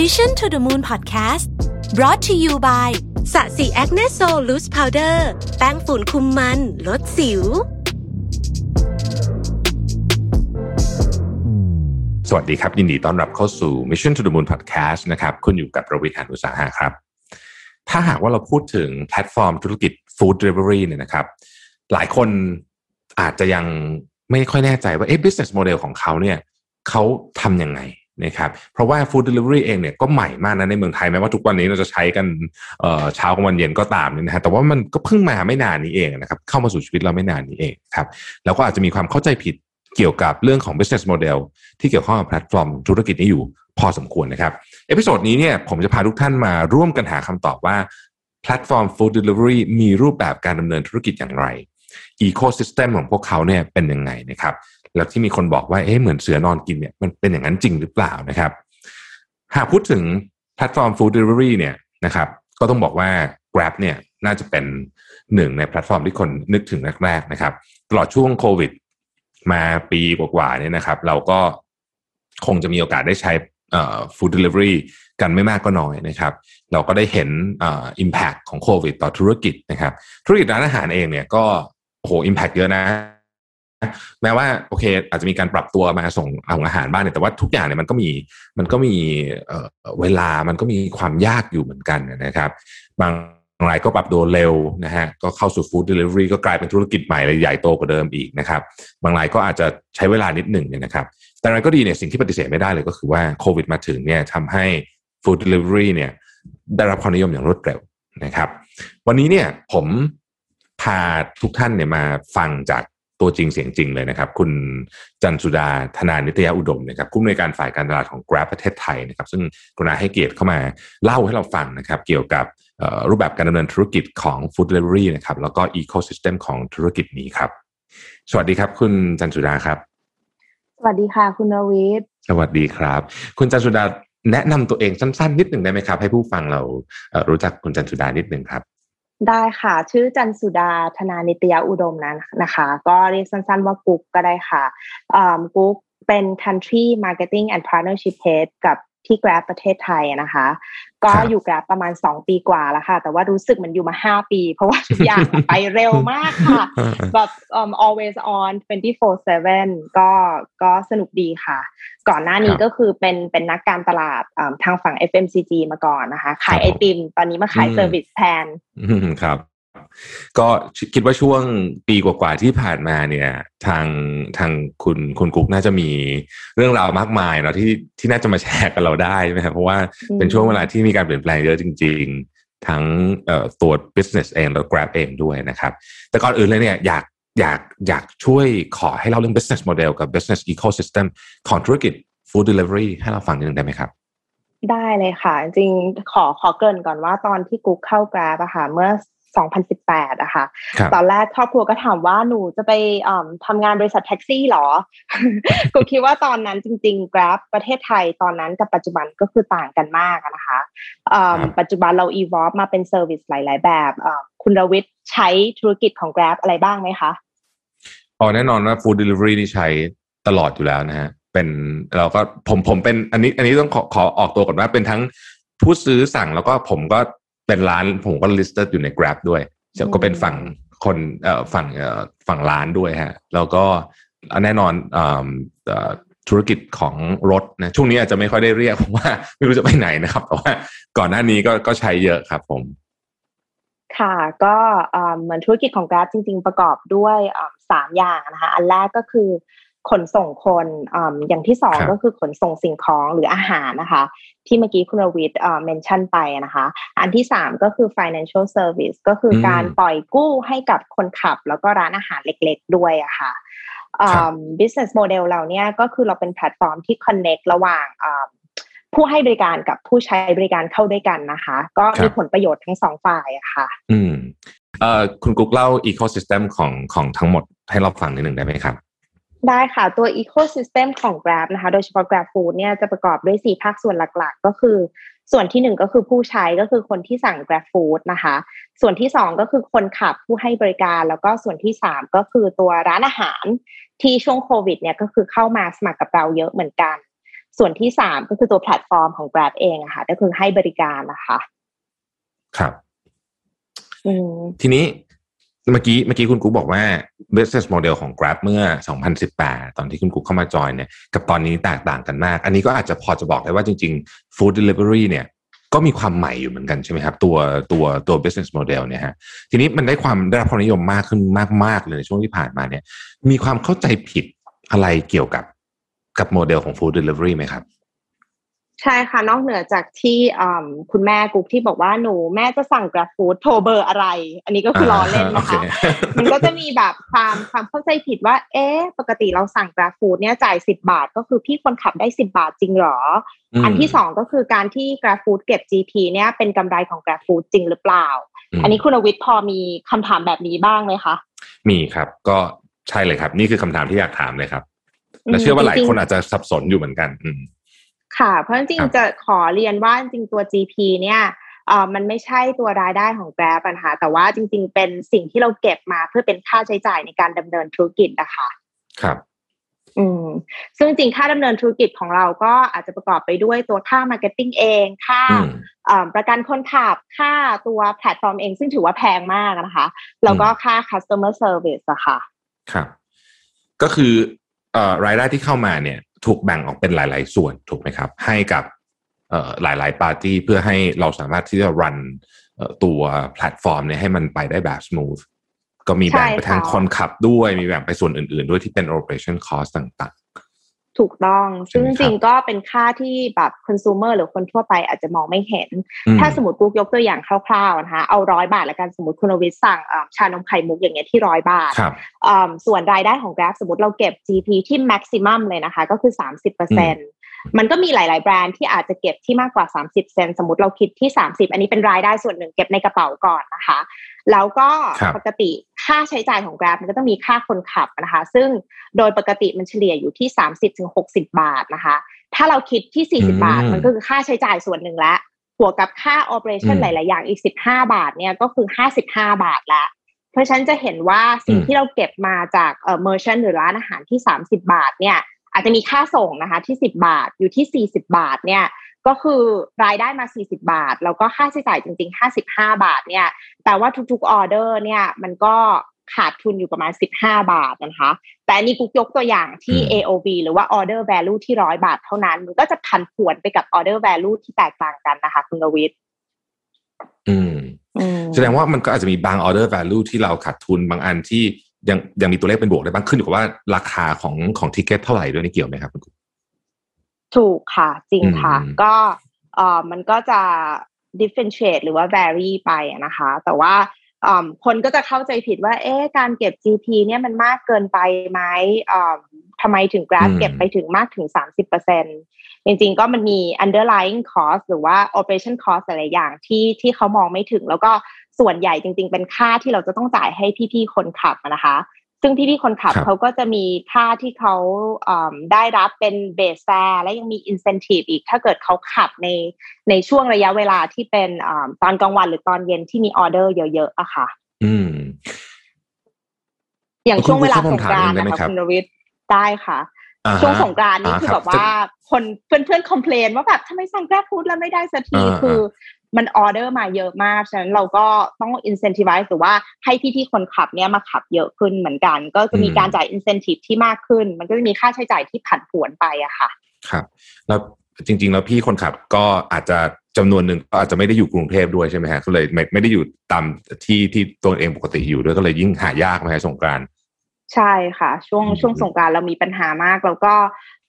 Mission to the Moon Podcast brought to you by ศศิ Acne Sol Loose Powder แป้งฝุ่นคุมมัน ลดสิว สวัสดีครับ ยินดีต้อนรับเข้าสู่ Mission to the Moon Podcast นะครับ คุณอยู่กับผมรวิศ หาญอุตสาหะครับ ถ้าหากว่าเราพูดถึงแพลตฟอร์มธุรกิจ Food Delivery เนี่ยนะครับ หลายคนอาจจะยังไม่ค่อยแน่ใจว่าเอ๊ะ business model ของเขาเนี่ยเขาทำยังไง นะครับเพราะว่า Food Delivery เองเนี่ยก็ใหม่มากนะในเมืองไทยแม้ว่าทุกวันนี้เราจะใช้กันเช้ากลางวันเย็นก็ตามเนี่ยนะฮะแต่ว่ามันก็เพิ่งมาไม่นานนี้เองนะครับเข้ามาสู่ชีวิตเราไม่นานนี้เองครับแล้วก็อาจจะมีความเข้าใจผิดเกี่ยวกับเรื่องของ business model ที่เกี่ยวข้องกับแพลตฟอร์มธุรกิจนี้อยู่พอสมควรนะครับ episode นี้เนี่ยผมจะพาทุกท่านมาร่วมกันหาคำตอบว่าแพลตฟอร์ม food delivery มีรูปแบบการดำเนินธุรกิจอย่างไร ecosystem ของพวกเขาเนี่ยเป็นยังไงนะครับ แล้วที่มีคนบอกว่าเอ๊ะเหมือนเสือนอนกินเนี่ยมันเป็นอย่างนั้นจริงหรือเปล่านะครับ หากพูดถึงแพลตฟอร์ม food delivery เนี่ยนะครับ ก็ต้องบอกว่า Grab เนี่ยน่าจะเป็นหนึ่งในแพลตฟอร์มที่คนนึกถึงแรกๆนะครับ ตลอดช่วงโควิด มาปีกว่าๆเนี่ยนะครับ เราก็คงจะมีโอกาสได้ใช้ food delivery กันไม่มากก็น้อยนะครับ เราก็ได้เห็นอิมแพคของโควิด ต่อธุรกิจนะครับ ธุรกิจร้านอาหารเองเนี่ยก็โอ้โหอิมแพคเยอะนะ แม้ว่าโอเค อาจจะมีการปรับตัวมาส่งเอาอาหารบ้างเนี่ยแต่ว่าทุกอย่างเนี่ยมันก็มีมันก็มีเวลามันก็มีความยากอยู่เหมือนกันนะครับ บางรายก็ปรับตัวเร็วนะฮะก็เข้าสู่ฟู้ดเดลิเวอรี่ก็กลายเป็นธุรกิจใหม่เลยใหญ่โตกว่าเดิมอีกนะครับ บางรายก็อาจจะใช้เวลานิดหนึ่งเนี่ยนะครับ แต่อะไรก็ดีเนี่ยสิ่งที่ปฏิเสธไม่ได้เลยก็คือว่าโควิดมาถึงเนี่ยทำให้ฟู้ดเดลิเวอรี่เนี่ยได้รับความนิยมอย่างรวดเร็วนะครับ วันนี้เนี่ยผมพาทุกท่านเนี่ยมาฟังจาก ตัวจริงเสียงจริงเลยนะครับ คุณจันสุดาธนานิตยาอุดมนะครับผู้อำนวยการฝ่ายการตลาดของ Grab ประเทศไทยนะครับ ซึ่งกรุณาให้เกียรติเข้ามาเล่าให้เราฟังนะครับ เกี่ยวกับรูปแบบการดำเนินธุรกิจของ Food Delivery นะครับ แล้วก็ Ecosystem ของธุรกิจนี้ครับ สวัสดีครับ คุณจันสุดาครับ สวัสดีค่ะคุณนวิทสวัสดีครับ คุณจันสุดาแนะนำตัวเองสั้น ๆ นิดหนึ่งได้ไหมครับ ให้ผู้ฟังเรารู้จักคุณจันสุดานิดหนึ่งครับ ได้ค่ะ ชื่อจันสุดาธนานิตยาอุดมนั้นนะคะ ก็เรียกสั้นๆว่ากุ๊กก็ได้ค่ะกุ๊กเป็น country marketing and partnership head กับ ที่ Grab ประเทศไทยนะคะ ก็อยู่ Grab ประมาณ 2 ปีกว่าแล้วค่ะ แต่ว่ารู้สึกมันอยู่มา 5 ปี เพราะว่าทุกอย่างไปเร็วมากค่ะ แบบ um, always on 24/7 ก็ก็สนุกดีค่ะ ก่อนหน้านี้ก็คือเป็นเป็นนักการตลาดทางฝั่ง FMCG มาก่อนนะคะ ขายไอติม ตอนนี้มาขาย service แทนครับ ก็คิดว่าช่วงปีกว่าๆที่ผ่านมาเนี่ย ทางทางคุณคุณกุ๊กน่าจะมีเรื่องราวมากมายเนาะที่ที่น่าจะมาแชร์กับเราได้ใช่ไหมครับเพราะว่าเป็นช่วงเวลาที่มีการเปลี่ยนแปลงเยอะจริง ๆ ทั้งตัว business เองแล้ว grab เองด้วยนะครับ แต่ก่อนอื่นเลยเนี่ยอยากอยากอยากช่วยขอให้เล่าเรื่อง business model กับ business ecosystem ของธุรกิจ food delivery ให้เราฟังนิดนึงได้ไหมครับ ได้เลยค่ะ จริงขอขอเกินก่อนว่าตอนที่กุ๊กเข้า Grab อะค่ะ เมื่อ 2018อะค่ะ ตอนแรกครอบครัวก็ถามว่าหนูจะไปทำงานบริษัทแท็กซี่หรอ กูคิดว่าตอนนั้นจริง ๆ Grab ประเทศไทยตอนนั้นกับปัจจุบันก็คือต่างกันมากนะคะปัจจุบันเรา evolve มาเป็นเซอร์วิสหลาย ๆ แบบคุณรวิทย์ใช้ธุรกิจของ Grab อะไรบ้างไหมคะอ๋อแน่นอนว่า food delivery นี่ใช้ตลอดอยู่แล้วนะฮะเป็นเราก็ผมผมเป็นอันนี้อันนี้ต้องขอขอออกตัวก่อนว่าเป็นทั้งผู้ซื้อสั่งแล้วก็ผมก็ เป็นร้านผมก็ listed อยู่ใน Grab ด้วยก็เป็นฝั่งคนเอ่อฝั่งเอ่อฝั่งร้านด้วยฮะ แล้วก็แน่นอนธุรกิจของรถนะช่วงนี้อาจจะไม่ค่อยได้เรียกเพราะว่าไม่รู้จะไปไหนนะครับแต่ว่าก่อนหน้านี้ก็ก็ใช้เยอะครับผม ค่ะก็เหมือนธุรกิจของ Grab จริง ๆ ประกอบด้วยสามอย่างนะคะ อันแรกก็คือ ขนส่งคนออย่างที่สองก็คือขนส่งสิ่งของหรืออาหารนะคะ ที่เมื่อกี้คุณรวิทย์เมนชั่นไปนะคะ อันที่สามก็คือ financial service ก็คือการปล่อยกู้ให้กับคนขับ แล้วก็ร้านอาหารเล็กๆด้วยอะคะ่ะ business model เราเนี่ยก็คือเราเป็นแพลตฟอร์มที่ connect ระหว่างผู้ให้บริการกับผู้ใช้บริการเข้าด้วยกันนะคะ ก็มีผลประโยชน์ทั้งสองฝ่ายอะค่ะ อืมเอ่อคุณกุ๊กเล่า ecosystem ของของทั้งหมดให้เราฟังนิดหนึ่งได้ไหมครับ ได้ค่ะตัว ecosystem ของ Grab นะคะ โดยเฉพาะ Grab Food เนี่ยจะประกอบด้วย 4 ภาคส่วนหลักๆ ก็คือ ส่วนที่ 1 ก็คือผู้ใช้ก็คือคนที่สั่ง Grab Food นะคะ ส่วนที่ 2 ก็คือคนขับผู้ให้บริการ แล้วก็ส่วนที่ 3 ก็คือตัวร้านอาหารที่ช่วงโควิดเนี่ยก็คือเข้ามาสมัครกับเราเยอะเหมือนกัน ส่วนที่สามก็คือตัวแพลตฟอร์มของ Grab เองอะค่ะก็คือให้บริการนะคะ ครับอืมทีนี้ เมื่อกี้เมื่อกี้คุณกุ๊กบอกว่า business model ของ Grab เมื่อ 2018 ตอนที่คุณกุ๊กเข้ามาจอยเนี่ยกับตอนนี้แตกต่างกันมาก อันนี้ก็อาจจะพอจะบอกได้ว่าจริง ๆ food delivery เนี่ยก็มีความใหม่อยู่เหมือนกันใช่ไหมครับ ตัวตัวตัว business model เนี่ยฮะทีนี้มันได้ความได้รับความนิยมมากขึ้นมากๆเลยในช่วงที่ผ่านมาเนี่ย มีความเข้าใจผิดอะไรเกี่ยวกับกับโมเดลของ food delivery ไหมครับ ใช่ค่ะ นอกเหนือจากที่อืมคุณแม่กุ๊กที่บอกว่าหนูแม่จะสั่ง Grab Food โทรเบอร์อะไร อันนี้ก็คือล้อเล่นนะคะอ่าโอเคมันก็จะมีแบบความความเข้าใจผิดว่า เอ๊ะ ปกติเราสั่ง Grab Food เนี่ยจ่ายสิบาท ก็คือพี่คนขับได้สิบาทจริงเหรอมอันที่สองก็คือการที่ Grab Food เก็บ GP เนี่ยเป็นกำไรของ Grab Food จริงหรือเปล่าอืมอันนี้คุณอวิทย์พอมีคำถามแบบนี้บ้างไหมคะ มีครับ ก็ใช่เลยครับ นี่คือคำถามที่อยากถามเลยครับ และเชื่อว่าหลายคนอาจจะสับสนอยู่เหมือนกัน อืม ค่ะ เพราะจริงครับๆจะขอเรียนว่าจริงๆตัว GP เนี่ยเอ่อมันไม่ใช่ตัวรายได้ของ Grab อะนะคะแต่ว่าจริง ๆ เป็นสิ่งที่เราเก็บมาเพื่อเป็นค่าใช้จ่ายในการดำเนินธุรกิจนะคะครับอืมซึ่งจริงๆค่าดำเนินธุรกิจของเราก็อาจจะประกอบไปด้วยตัวค่า marketing เองค่าอืมเอ่อประกันคนขับค่าตัวแพลตฟอร์มเอง ซึ่งถือว่าแพงมากนะคะแล้วก็ค่า customer service อะค่ะ ครับ ก็คือเอ่อรายได้ที่เข้ามาเนี่ย ถูกแบ่งออกเป็นหลาย ๆ ส่วนถูกไหมครับ ให้กับเอ่อหลายๆปาร์ตี้เพื่อให้เราสามารถที่จะ run เอ่อตัวแพลตฟอร์มเนี่ยให้มันไปได้แบบ smooth ก็มีแบ่งไปใช่ค่ะทางคนขับด้วยมีแบ่งไปส่วนอื่น ๆ ด้วยที่เป็น operation cost ต่าง ถูกต้อง ซึ่งใช่ไหมจริงๆก็เป็นค่าที่แบบ consumer หรือคนทั่วไปอาจจะมองไม่เห็นๆอืมถ้าสมมติกุ๊กยกตัวอย่างคร่าวๆนะคะ เอาร้อยบาทละกันสมมติคุณอวิทย์สั่งเอ่อชานมไข่มุกอย่างเงี้ยที่ร้อยบาทครับอ่าส่วนรายได้ของ Grab สมมติเราเก็บ GP ที่ maximum เลยนะคะ ก็คือ 30%มันก็มีหลาย ๆ แบรนด์ที่อาจจะเก็บที่มากกว่า 30 เซนสมมติเราคิดที่ 30 อันนี้เป็นรายได้ส่วนหนึ่งเก็บในกระเป๋าก่อนนะคะ แล้วก็ครับปกติ ค่าใช้จ่ายของ Grab มันก็ต้องมีค่าคนขับนะคะ ซึ่งโดยปกติมันเฉลี่ยอยู่ที่ 30-60 บาทนะคะ ถ้าเราคิดที่ 40 บาท มันก็คือค่าใช้จ่ายส่วนหนึ่งแล้วบวกกับค่า operation อืมหลาย ๆ อย่างอีก 15 บาทเนี่ยก็คือ 55 บาทแล้วเพราะฉะนันจะเห็นว่าสิ่งอืมที่เราเก็บมาจากเอ่อเมอร์ชันหรือร้านอาหารที่ 30 บาทเนี่ยอาจจะมีค่าส่งนะคะที่ 10 บาทอยู่ที่ 40 บาทเนี่ย ก็คือรายได้มา 40 บาท แล้วก็ค่าใช้จ่ายจริง ๆ 55 บาทเนี่ยแต่ว่าทุกๆออเดอร์เนี่ยมันก็ขาดทุนอยู่ประมาณ 15 บาทนะคะ แต่อันนี้กุกยกตัวอย่างที่อืม AOV หรือว่า Order Value ที่ร้อยบาทเท่านั้น มันก็จะผันผวนไปกับ Order Value ที่แตกต่างกันนะคะ คุณกวิทย์อืมอืม แสดงว่ามันก็อาจจะมีบาง order value ที่เราขาดทุนบางอันที่ยังยังมีตัวเลขเป็นบวกได้บ้างขึ้นอยู่กับว่าราคาของของทิเก็ตเท่าไหร่ด้วยนี่เกี่ยวไหมครับคุณกุ๊ก ถูกค่ะ จริงค่ะอืมก็เอ่อมันก็จะ differentiate หรือว่า vary ไปอะนะคะ แต่ว่าเอิ่มคนก็จะเข้าใจผิดว่า เอ๊ะ การเก็บ GP เนี่ยมันมากเกินไปไหมเอิ่มทำไมถึง Grab อืมเก็บไปถึงมากถึง 30%จริงๆ ก็มันมี underlying cost หรือว่า operation cost หลายๆอย่างที่ที่เขามองไม่ถึง แล้วก็ส่วนใหญ่จริง ๆ เป็นค่าที่เราจะต้องจ่ายให้พี่ๆ คนขับอะนะคะ ซึ่งพี่ๆคนขับครับเขาก็จะมีค่าที่เขาเอิ่มได้รับเป็น base fare และยังมี incentive อีกถ้าเกิดเขาขับในในช่วงระยะเวลาที่เป็นเอิ่มตอนกลางวันหรือตอนเย็นที่มีออเดอร์เยอะๆอะค่ะ อืม อย่างคุณช่วงเวลาคุณสงกรานต์ผมถามได้ไหมนะคะครับคุณนวิทย์ได้ค่ะอ่าฮะช่วงสงกรานต์นี่อ่าคือครับแบบว่าคนเพื่อนๆคอมเพลนว่าแบบทำไมสั่งแกร็บฟู้ดแล้วไม่ได้สักทีอ่าคือ มันออเดอร์มาเยอะมาก ฉะนั้นเราก็ต้อง incentivize หรือว่าให้พี่ๆคนขับเนี่ยมาขับเยอะขึ้นเหมือนกัน ก็จะมีการจ่าย incentive ที่มากขึ้น มันก็จะมีค่าใช้จ่ายที่ผันผวนไปอะค่ะ ครับแล้วจริง ๆ แล้วพี่คนขับก็อาจจะจำนวนหนึ่งก็อาจจะไม่ได้อยู่กรุงเทพด้วยใช่ไหมฮะก็เลยไม่ไม่ได้อยู่ตามที่ที่ตัวเองปกติอยู่ด้วยก็เลยยิ่งหายากไหมฮะสงกรานต์ ใช่ค่ะ ช่วงอืมช่วงสงกรารเรามีปัญหามาก แล้วก็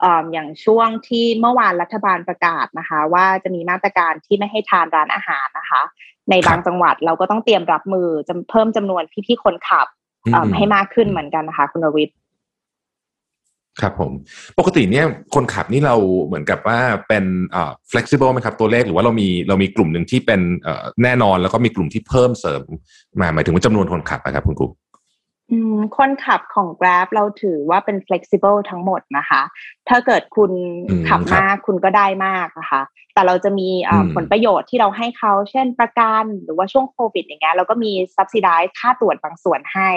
เอ่ออย่างช่วงที่เมื่อวานรัฐบาลประกาศนะคะ ว่าจะมีมาตรการที่ไม่ให้ทานร้านอาหารนะคะ ในบางจังหวัดเราก็ต้องเตรียมรับมือจะเพิ่มจำนวนพี่ๆคนขับเอิ่มให้มากขึ้นเหมือนกันนะคะ คุณนวิทย์ครับผมปกติเนี่ยคนขับนี่เราเหมือนกับว่าเป็นเอ่อ flexible ไหมครับตัวเลขหรือว่าเรามีเรามีกลุ่มหนึ่งที่เป็นเอ่อแน่นอนแล้วก็มีกลุ่มที่เพิ่มเสริมมาหมายถึงว่าจำนวนคนขับนะครับคุณกุ๊กอืม คนขับของ Grab เราถือว่าเป็น flexible ทั้งหมดนะคะ ถ้าเกิดคุณอืมขับครับมากคุณก็ได้มากนะคะ แต่เราจะมีเอ่ออมผลประโยชน์ที่เราให้เขาเช่นประกันหรือว่าช่วงโควิดอย่างเงี้ยเราก็มี subsidize ค่าตรวจบางส่วนให้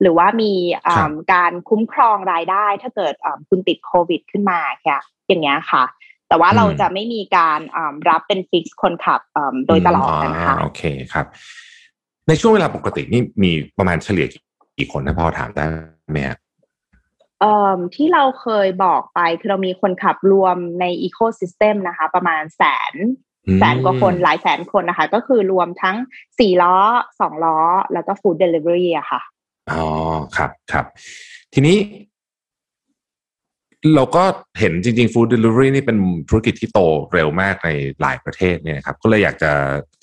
หรือว่ามีเอิ่มการคุ้มครองรายได้ ถ้าเกิดเอิ่มคุณติดโควิดขึ้นมาค่ะอย่างเงี้ยค่ะ แต่ว่าเราจะไม่มีการรับเป็น fix คนขับโดยตลอดนะคะโอเคครับในช่วงเวลาปกตินี่มีประมาณเฉลี่ย กี่คนนะพอถามได้ไหมเอ่อที่เราเคยบอกไปคือเรามีคนขับรวมใน ecosystem นะคะ ประมาณแสนแสนกว่าคนหลายแสนคนนะคะ ก็คือรวมทั้งสี่ล้อสองล้อ แล้วก็ food delivery อะค่ะอ๋อครับครับ ทีนี้ เราก็เห็นจริงๆ food delivery นี่เป็นธุรกิจที่โตเร็วมากในหลายประเทศเนี่ยครับ ก็เลยอยากจะ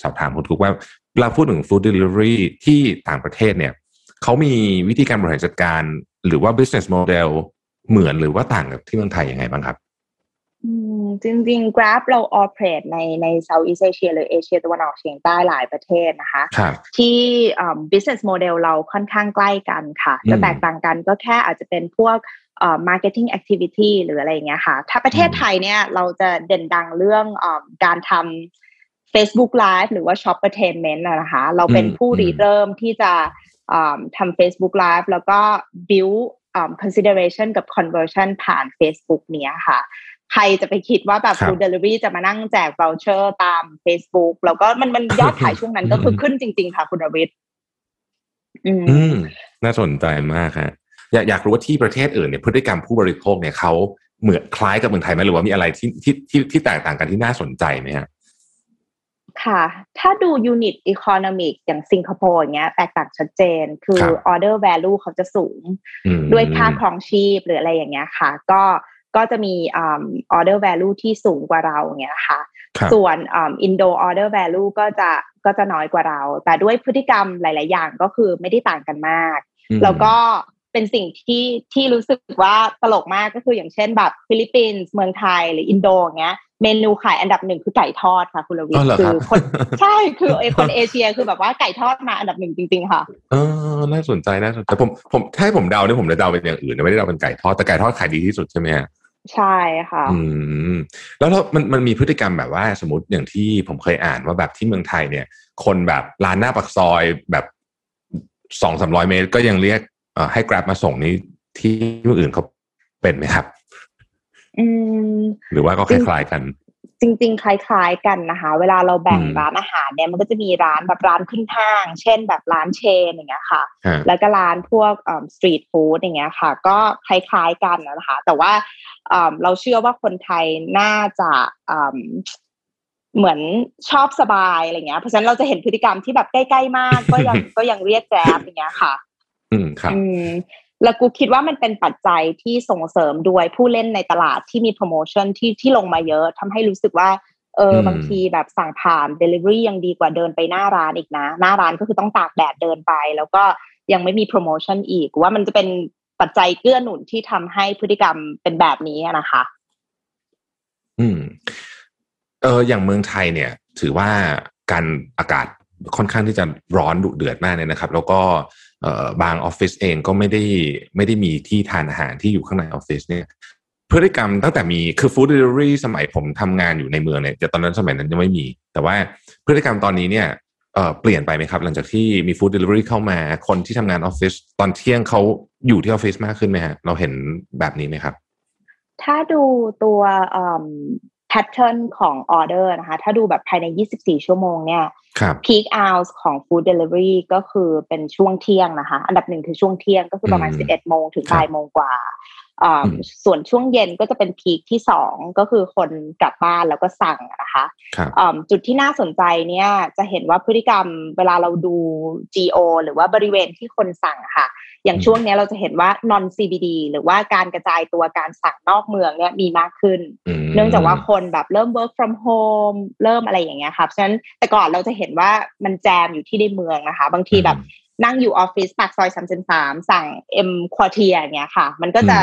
สอบถามคุณกุ๊กว่าเวลาพูดถึง food delivery ที่ต่างประเทศเนี่ย เขามีวิธีการบริหารจัดการ หรือว่า business model เหมือนหรือว่าต่างกับที่เมืองไทยยังไงบ้างครับจริงๆ Grab เรา operate ในใน Southeast Asia หรือเอเชียตะวันออกเฉียงใต้หลายประเทศนะคะ ที่ business model เราค่อนข้างใกล้กันค่ะ จะแตกต่างกันก็แค่อาจจะเป็นพวก marketing activity หรืออะไรเงี้ยค่ะ ถ้าประเทศไทยเนี่ยเราจะเด่นดังเรื่องการทำ Facebook Live หรือว่า Shoppertainment นะคะ เราเป็นผู้ริเริ่มที่จะ ทำ Facebook Live แล้วก็ build consideration กับ conversion ผ่าน Facebook เนี้ยค่ะ ใครจะไปคิดว่าแบบ food delivery จะมานั่งแจก voucher ตาม Facebook แล้วก็มันมันยอดขายช่วงนั้นก็คือขึ้นจริง ๆ ค่ะคุณรวิทย์อืม น่าสนใจมากฮะอยากอยากรู้ว่าที่ประเทศอื่นเนี่ยพฤติกรรมผู้บริโภคเนี่ยเขาเหมือนคล้ายกับเมืองไทยไหมหรือว่ามีอะไรที่ที่ที่ที่แตกต่างกันที่น่าสนใจไหมฮะ ค่ะ ถ้าดู unit economic อย่างสิงคโปร์เงี้ยแตกต่างชัดเจน คือ order value เขาจะสูง ด้วยค่าครองชีพหรืออะไรอย่างเงี้ยค่ะ ก็ก็จะมี order value ที่สูงกว่าเราเงี้ยค่ะ ส่วนอินโด order value ก็จะก็จะน้อยกว่าเรา แต่ด้วยพฤติกรรมหลาย ๆ อย่างก็คือไม่ได้ต่างกันมาก แล้วก็เป็นสิ่งที่ที่รู้สึกว่าตลกมากก็คืออย่างเช่นแบบฟิลิปปินส์เมืองไทยหรืออินโดเงี้ย เมนูขายอันดับหนึ่งคือไก่ทอดค่ะ คุณรวิศคือคนใช่คือไอคนเอเชียคือแบบว่าไก่ทอดมาอันดับหนึ่งจริง ๆ ค่ะเออน่าสนใจน่าสนใจผมผมถ้าให้ผมเดาเนี่ยผมจะเดาเป็นอย่างอื่นไม่ได้เดาเป็นไก่ทอดแต่ไก่ทอดขายดีที่สุดใช่ไหมใช่ค่ะ อืมแล้วแล้วมันมันมีพฤติกรรมแบบว่าสมมติอย่างที่ผมเคยอ่านว่าแบบที่เมืองไทยเนี่ย คนแบบร้านหน้าปักซอยแบบสองสามร้อยเมตรก็ยังเรียกให้กราบมาส่งนี้ที่เมืองอื่นเขาเป็นไหมครับ อืมหรือว่าก็คล้ายๆกัน จริง ๆ คล้าย ๆ กันนะคะ เวลาเราแบ่งร้านอาหารเนี่ยมันก็จะมีร้านแบบร้านขึ้นห้าง เช่นแบบร้านเชนอย่างเงี้ยค่ะ แล้วก็ร้านพวกสตรีทฟู้ดอย่างเงี้ยค่ะ ก็คล้าย ๆ กันนะคะ แต่ว่าเราเชื่อว่าคนไทยน่าจะเหมือนชอบสบายอะไรเงี้ย เพราะฉะนั้นเราจะเห็นพฤติกรรมที่แบบใกล้ๆมาก ก็ยังก็ยังเรียกแกร็บอย่างเงี้ยค่ะ อืมครับ แล้วกูคิดว่ามันเป็นปัจจัยที่ส่งเสริมด้วยผู้เล่นในตลาดที่มีโปรโมชั่นที่ที่ลงมาเยอะทำให้รู้สึกว่าเออบางทีแบบสั่งผ่าน Delivery ยังดีกว่าเดินไปหน้าร้านอีกนะ หน้าร้านก็คือต้องตากแดดเดินไป แล้วก็ยังไม่มีโปรโมชั่นอีกว่ามันจะเป็นปัจจัยเกื้อหนุนที่ทำให้พฤติกรรมเป็นแบบนี้นะคะ อืม เอออย่างเมืองไทยเนี่ย ถือว่าการอากาศค่อนข้างที่จะร้อนดุเดือดมากเลยนะครับ แล้วก็ บางออฟฟิศเองก็ไม่ได้ไม่ได้มีที่ทานอาหารที่อยู่ข้างในออฟฟิศเนี่ยพฤติกรรมตั้งแต่มีคือ food delivery สมัยผมทำงานอยู่ในเมืองเนี่ยแต่ตอนนั้นสมัยนั้นยังไม่มี แต่ว่าพฤติกรรมตอนนี้เนี่ยเปลี่ยนไปไหมครับ หลังจากที่มี food delivery เข้ามาคนที่ทำงานออฟฟิศตอนเที่ยงเขาอยู่ที่ออฟฟิศมากขึ้นไหมฮะเราเห็นแบบนี้ไหมครับ ถ้าดูตัว pattern ของออเดอร์นะคะ ถ้าดูแบบภายใน 24 ชั่วโมงเนี่ย peak hours ของ food delivery ก็คือเป็นช่วงเที่ยงนะคะ อันดับหนึ่งคือช่วงเที่ยงก็คือประมาณ 11 โมงถึงบ่ายโมงกว่า ส่วนช่วงเย็นก็จะเป็น peak ที่สองก็คือคนกลับบ้านแล้วก็สั่งนะคะจุดที่น่าสนใจเนี่ยจะเห็นว่าพฤติกรรมเวลาเราดู GO หรือว่าบริเวณที่คนสั่งค่ะ อย่างช่วงนี้เราจะเห็นว่า non CBD หรือว่าการกระจายตัวการสั่งนอกเมืองเนี่ยมีมากขึ้น เนื่องจากว่าคนแบบเริ่ม work from home เริ่มอะไรอย่างเงี้ยครับฉะนั้นแต่ก่อนเราจะเห็นว่ามันแจมอยู่ที่ในเมืองนะคะ บางทีแบบ นั่งอยู่ออฟฟิศปากซอยสามสิบสามสั่งเอ็มควอเทียอย่างเงี้ยค่ะ มันก็จะ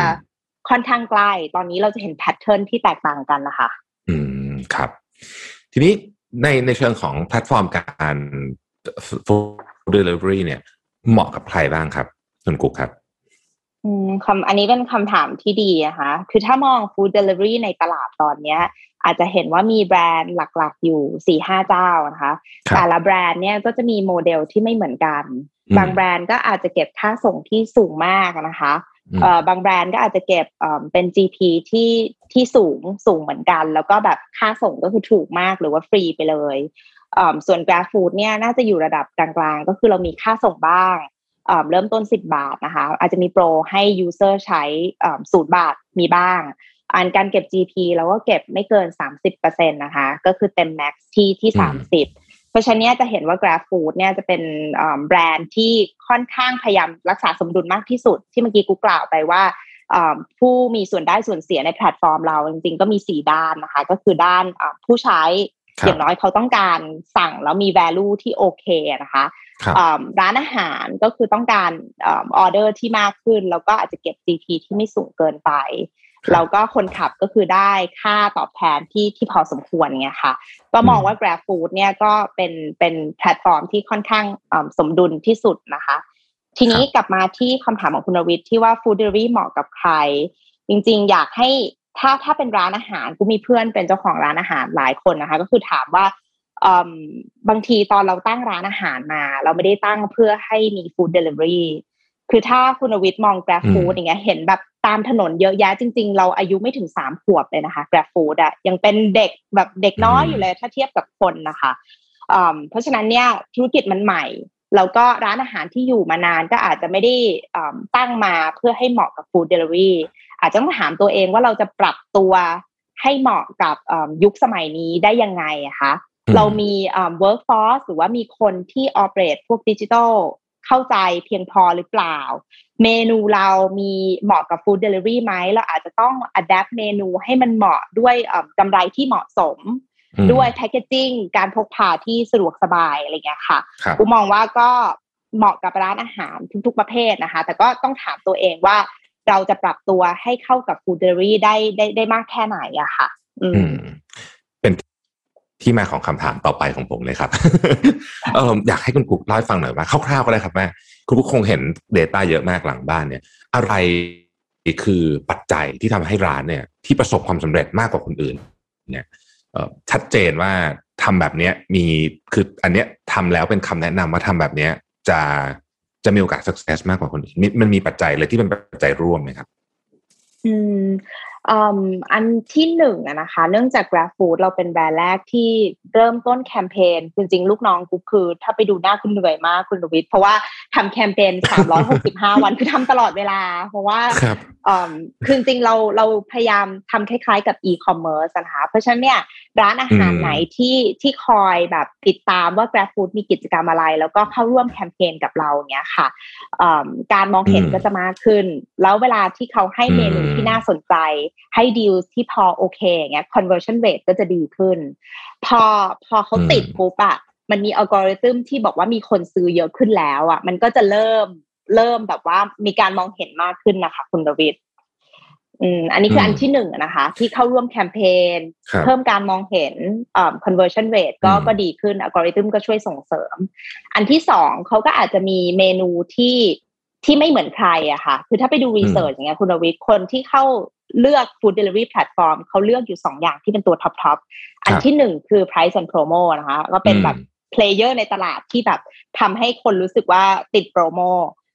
ค่อนข้างใกล้ ตอนนี้เราจะเห็น pattern ที่แตกต่างกันนะคะ อืมครับ ทีนี้ในในเชิงของแพลตฟอร์มการ food delivery เนี่ย เหมาะกับใครบ้างครับคุณกุ๊กครับอืมคำอันนี้เป็นคำถามที่ดีนะคะคือถ้ามอง food delivery ในตลาดตอนเนี้ย อาจจะเห็นว่ามีแบรนด์หลักๆอยู่สี่ห้าเจ้านะคะ แต่ละแบรนด์เนี่ยก็จะมีโมเดลที่ไม่เหมือนกัน บางแบรนด์ก็อาจจะเก็บค่าส่งที่สูงมากนะคะเอ่อบางแบรนด์ก็อาจจะเก็บเอ่อเป็น GP ที่ที่สูงสูงเหมือนกัน แล้วก็แบบค่าส่งก็คือถูกมากหรือว่าฟรีไปเลยเอ่อส่วน Grab Food เนี่ยน่าจะอยู่ระดับกลางๆ ก็คือเรามีค่าส่งบ้างเอ่อเริ่มต้น 10 บาทนะคะ อาจจะมีโปรให้ user ใช้ศูนย์บาทมีบ้าง อันการเก็บ GP เราก็เก็บไม่เกิน 30%นะคะ ก็คือเต็ม max ที่ที่ 30 เพราะฉะนั้นจะเห็นว่า Grab Food เนี่ยจะเป็นแบรนด์ที่ค่อนข้างพยายามรักษาสมดุลมากที่สุด ที่เมื่อกี้กูกล่าวไปว่าผู้มีส่วนได้ส่วนเสียในแพลตฟอร์มเราจริงๆก็มีสี่ด้านนะคะ ก็คือด้านผู้ใช้อย่างน้อยเขาต้องการสั่งแล้วมี value ที่โอเคนะคะร้านอาหารก็คือต้องการออเดอร์ที่มากขึ้น แล้วก็อาจจะเก็บ GP ที่ไม่สูงเกินไป แล้วก็คนขับก็คือได้ค่าตอบแทนที่ที่พอสมควรเงี้ยค่ะ ก็มองว่า Grab Food เนี่ยก็เป็นเป็นแพลตฟอร์มที่ค่อนข้างสมดุลที่สุดนะคะ ทีนี้กลับมาที่คำถามของคุณรวิศที่ว่า Food Delivery เหมาะกับใคร จริงๆ อยากให้ถ้าถ้าเป็นร้านอาหารกูมีเพื่อนเป็นเจ้าของร้านอาหารหลายคนนะคะ ก็คือถามว่าบางทีตอนเราตั้งร้านอาหารมา เราไม่ได้ตั้งเพื่อให้มี food delivery คือถ้าคุณรวิศมอง Grab Food อย่างเงี้ยเห็นแบบตามถนนเยอะแยะจริง ๆ เราอายุไม่ถึงสามขวบเลยนะคะ Grab Food อะยังเป็นเด็กแบบเด็กน้อยอยู่เลยถ้าเทียบกับคนนะคะเพราะฉะนั้นเนี่ยธุรกิจมันใหม่แล้วก็ร้านอาหารที่อยู่มานานก็อาจจะไม่ได้ตั้งมาเพื่อให้เหมาะกับฟู้ดเดลิเวอรี่อาจจะต้องถามตัวเองว่าเราจะปรับตัวให้เหมาะกับยุคสมัยนี้ได้ยังไงอะคะเรามี workforce หรือว่ามีคนที่ operate พวกดิจิทัล เข้าใจเพียงพอหรือเปล่า เมนูเรามีเหมาะกับ food delivery ไหมเราอาจจะต้อง adapt เมนูให้มันเหมาะด้วยกำไรที่เหมาะสม ด้วย packaging การพกพาที่สะดวกสบายอะไรเงี้ยค่ะกูมองว่าก็เหมาะกับร้านอาหารทุก ๆประเภทนะคะ แต่ก็ต้องถามตัวเองว่าเราจะปรับตัวให้เข้ากับ food delivery ได้ได้ได้มากแค่ไหนอะค่ะ อืมเป็น ที่มาของคำถามต่อไปของผมเลยครับเอออยากให้คุณกุ๊กเล่าให้ฟังหน่อยว่าคร่าวๆก็ได้ครับแม่คุณกุ๊กคงเห็น Data เยอะมากหลังบ้านเนี่ย อะไรคือปัจจัยที่ทำให้ร้านเนี่ย ที่ประสบความสำเร็จมากกว่าคนอื่น เนี่ยชัดเจนว่าทำแบบเนี้ยมีคืออันเนี้ยทำแล้วเป็นคำแนะนำว่าทำแบบเนี้ยจะจะมีโอกาส success มากกว่าคนอื่นมันมีปัจจัยเลยที่เป็นปัจจัยร่วมไหมครับ อืม อันที่หนึ่งนะคะ เนื่องจาก Grab Food เราเป็นแบรนด์แรกที่เริ่มต้นแคมเปญจริงๆ ลูกน้องกูคือ ถ้าไปดูหน้าคุณเหนื่อยมากคุณวิทย์เพราะว่าทำแคมเปญ365 วันคือทำตลอดเวลา เพราะว่าคือจริงๆเราเราพยายามทำคล้ายๆกับ e-commerce นะคะเพราะฉะนั้นเนี่ยร้านอาหารไหนที่ที่คอยแบบติดตามว่า Grab Food มีกิจกรรมอะไร แล้วก็เข้าร่วมแคมเปญกับเราเนี้ยค่ะการมองเห็นก็จะมากขึ้น แล้วเวลาที่เขาให้เมนูที่น่าสนใจให้ดีลที่พอโอเคเงี้ย conversion rate ก็จะดีขึ้น พอพอเขาติดปุ๊บอะมันมีอัลกอริทึมที่บอกว่ามีคนซื้อเยอะขึ้นแล้วอะมันก็จะเริ่มเริ่มแบบว่ามีการมองเห็นมากขึ้นนะคะ คุณดวิดอืมอันนี้คืออันที่หนึ่งนะคะ ที่เข้าร่วมแคมเปญเพิ่มการมองเห็นอ่า conversion rate ก็ก็ดีขึ้นอัลกอริทึมก็ช่วยส่งเสริม อันที่สองเขาก็อาจจะมีเมนูที่ที่ไม่เหมือนใครอะค่ะ คือถ้าไปดู research อย่างเงี้ยคุณวิทย์คนที่เข้า เลือก food delivery platform เขาเลือกอยู่สองอย่างที่เป็นตัว top top อันที่หนึ่งคือ price and promo นะคะ ก็เป็นแบบ player ในตลาดที่แบบทำให้คนรู้สึกว่าติด promo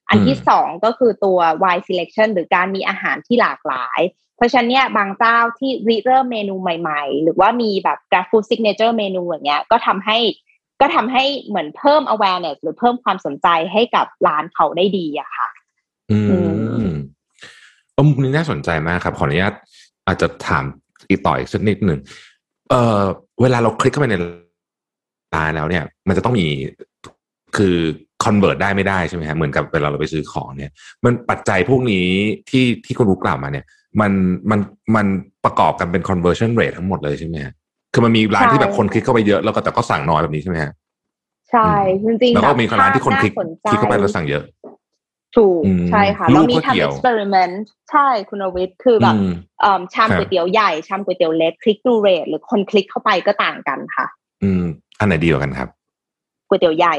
อันที่สองก็คือตัว wide selection หรือการมีอาหารที่หลากหลาย เพราะฉะนั้นเนี่ยบางเจ้าที่ริเริ่มเมนูใหม่ๆ หรือว่ามีแบบ grab food signature เมนูอย่างเงี้ยก็ทำให้ก็ทำให้เหมือนเพิ่ม awareness หรือเพิ่มความสนใจให้กับร้านเขาได้ดีอะค่ะ อืม อมุมนี้น่าสนใจมากครับ ขออนุญาตอาจจะถามอีกต่ออีกสักนิดหนึ่งเอ่อเวลาเราคลิกเข้าไปในร้านแล้วเนี่ย มันจะต้องมีคือคอนเวิร์ตได้ไม่ได้ใช่ไหมฮะเหมือนกับเวลาเราไปซื้อของเนี่ย มันปัจจัยพวกนี้ที่ที่คุณรู้กล่าวมาเนี่ย มันมันมันประกอบกันเป็น conversion rate ทั้งหมดเลยใช่ไหมฮะคือมันมีร้านที่แบบคนคลิกเข้าไปเยอะแล้วก็แต่ก็สั่งน้อยแบบนี้ใช่ไหมฮะใช่จริงๆแล้วก็มีร้านที่คนคลิกคลิกเข้าไปแล้วสั่งเยอะ ถูกใช่ค่ะเรามีทำเอ็กซ์เพร์เมนต์ใช่คุณวิทย์คือแบบชามก๋วยเตี๋ยวใหญ่ชามก๋วยเตี๋ยวเล็กคลิกดูเรทหรือคนคลิกเข้าไปก็ต่างกันค่ะ อืมอันไหนดีกว่ากันครับก๋วยเตี๋ยวใหญ่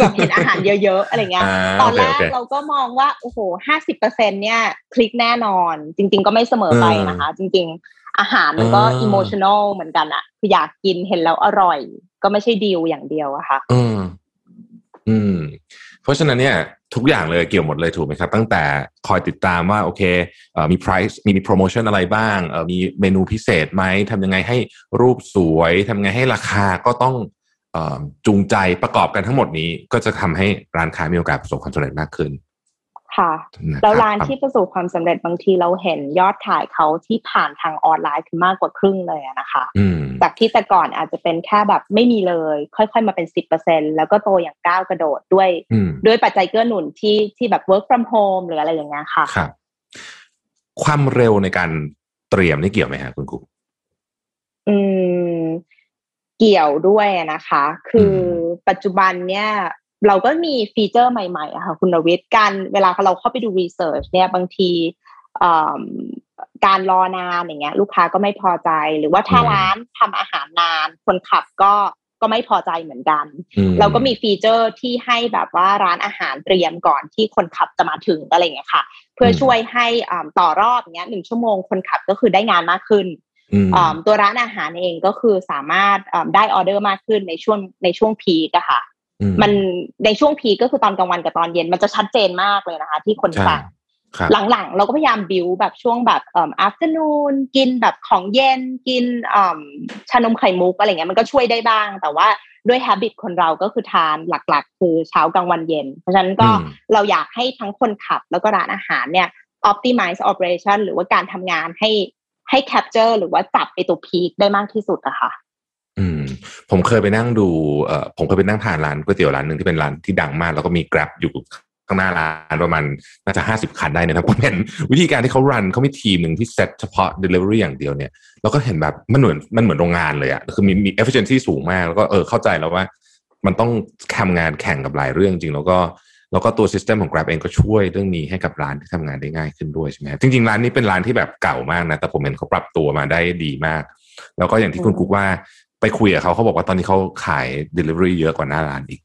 แบบเห็นอาหารเยอะ ๆ อะไรเงี้ย ตอนแรกเราก็มองว่า โอ้โหห้าสิบเปอร์เซ็นเนี่ยคลิกแน่นอน จริง ๆ ก็ไม่เสมอไปนะคะ จริง ๆ อาหารมันก็อิโมชันอลเหมือนกันอะคืออยากกินเห็นแล้วอร่อย ก็ไม่ใช่ดีลอย่างเดียวอะค่ะ อืม อืม เพราะฉะนั้นเนี่ยทุกอย่างเลยเกี่ยวหมดเลยถูกไหมครับ ตั้งแต่คอยติดตามว่าโอเคเอมี price มีมีโปรโมชั่นอะไรบ้างเออมีเมนูพิเศษไหมทำยังไงให้รูปสวยทำยังไงให้ราคาก็ต้องจูงใจประกอบกันทั้งหมดนี้ ก็จะทำให้ร้านค้ามีโอกาสประสบความสำเร็จมากขึ้น ค่ะ แล้วร้านที่ประสบความสำเร็จบางทีเราเห็นยอดขายเขาที่ผ่านทางออนไลน์คือมากกว่าครึ่งเลยนะคะจากที่แต่ก่อนอาจจะเป็นแค่แบบไม่มีเลย ค่อยๆมาเป็นสิบเปอร์เซ็นแล้วก็โตอย่างก้าวกระโดดด้วย ด้วยปัจจัยเกื้อหนุนที่ที่แบบ work from home หรืออะไรอย่างเงี้ยค่ะครับความเร็วในการเตรียมนี่เกี่ยวไหมฮะคุณกุ๊อืมเกี่ยวด้วยนะคะ คือปัจจุบันเนี่ย เราก็มีฟีเจอร์ใหม่ๆอะค่ะคุณรวิทย์การเวลาเราเข้าไปดูรีเสิร์ชเนี่ยบางทีการรอนานอย่างเงี้ย ลูกค้าก็ไม่พอใจ หรือว่าถ้าร้านทำอาหารนาน คนขับก็ก็ไม่พอใจเหมือนกัน เราก็มีฟีเจอร์ที่ให้แบบว่าร้านอาหารเตรียมก่อนที่คนขับจะมาถึงอะไรเงี้ยค่ะ เพื่อช่วยให้ต่อรอบเงี้ยหนึ่งชั่วโมงคนขับก็คือได้งานมากขึ้นตัวร้านอาหารเองก็คือสามารถได้ออเดอร์มากขึ้นในช่วงในช่วงพีกอะค่ะ มันในช่วงพีก็คือตอนกลางวันกับตอนเย็นมันจะชัดเจนมากเลยนะคะ ที่คนสั่งหลังๆ เราก็พยายามบิวแบบช่วงแบบเอ่อ afternoon กินแบบของเย็นกินอ่ชานมไข่มุกอะไรเงี้ยมันก็ช่วยได้บ้าง แต่ว่าด้วย habit คนเราก็คือทานหลักๆ คือเช้ากลางวันเย็น เพราะฉะนั้นก็เราอยากให้ทั้งคนขับแล้วก็ร้านอาหารเนี่ย optimize operation หรือว่าการทำงานให้ให้ capture หรือว่าจับไอตัวพีคได้มากที่สุดอะค่ะอืม ผมเคยไปนั่งดูเอ่อผมเคยไปนั่งทานร้านก๋วยเตี๋ยวร้านหนึ่งที่เป็นร้านที่ดังมาก แล้วก็มี Grab อยู่ข้างหน้าร้านประมาณน่าจะห้าสิบคันได้นะครับผมเห็นวิธีการที่เขารันเขามีทีมหนึ่งที่เซตเฉพาะ Delivery อย่างเดียวเนี่ยเราก็เห็นแบบมันเหมือนมันเหมือนโรงงานเลยอะคือมีมี efficiency สูงมาก แล้วก็เออเข้าใจแล้วว่า มันต้องทำงานแข่งกับหลายเรื่องจริง แล้วก็แล้วก็ตัวซิสเต็มของ Grab เองก็ช่วยเรื่องนี้ให้กับร้านที่ทำงานได้ง่ายขึ้นด้วยใช่ไหมจริง ๆ ร้านนี้เป็นร้านที่แบบเก่ามากนะ แต่ผมเห็นเขาปรับตัวมาได้ดีมาก แล้วก็อย่างที่คุณกุ๊กว่า ไปคุยกับเขาเขาบอกว่าตอนนี้เขาขาย Delivery เยอะกว่าหน้าร้านอีก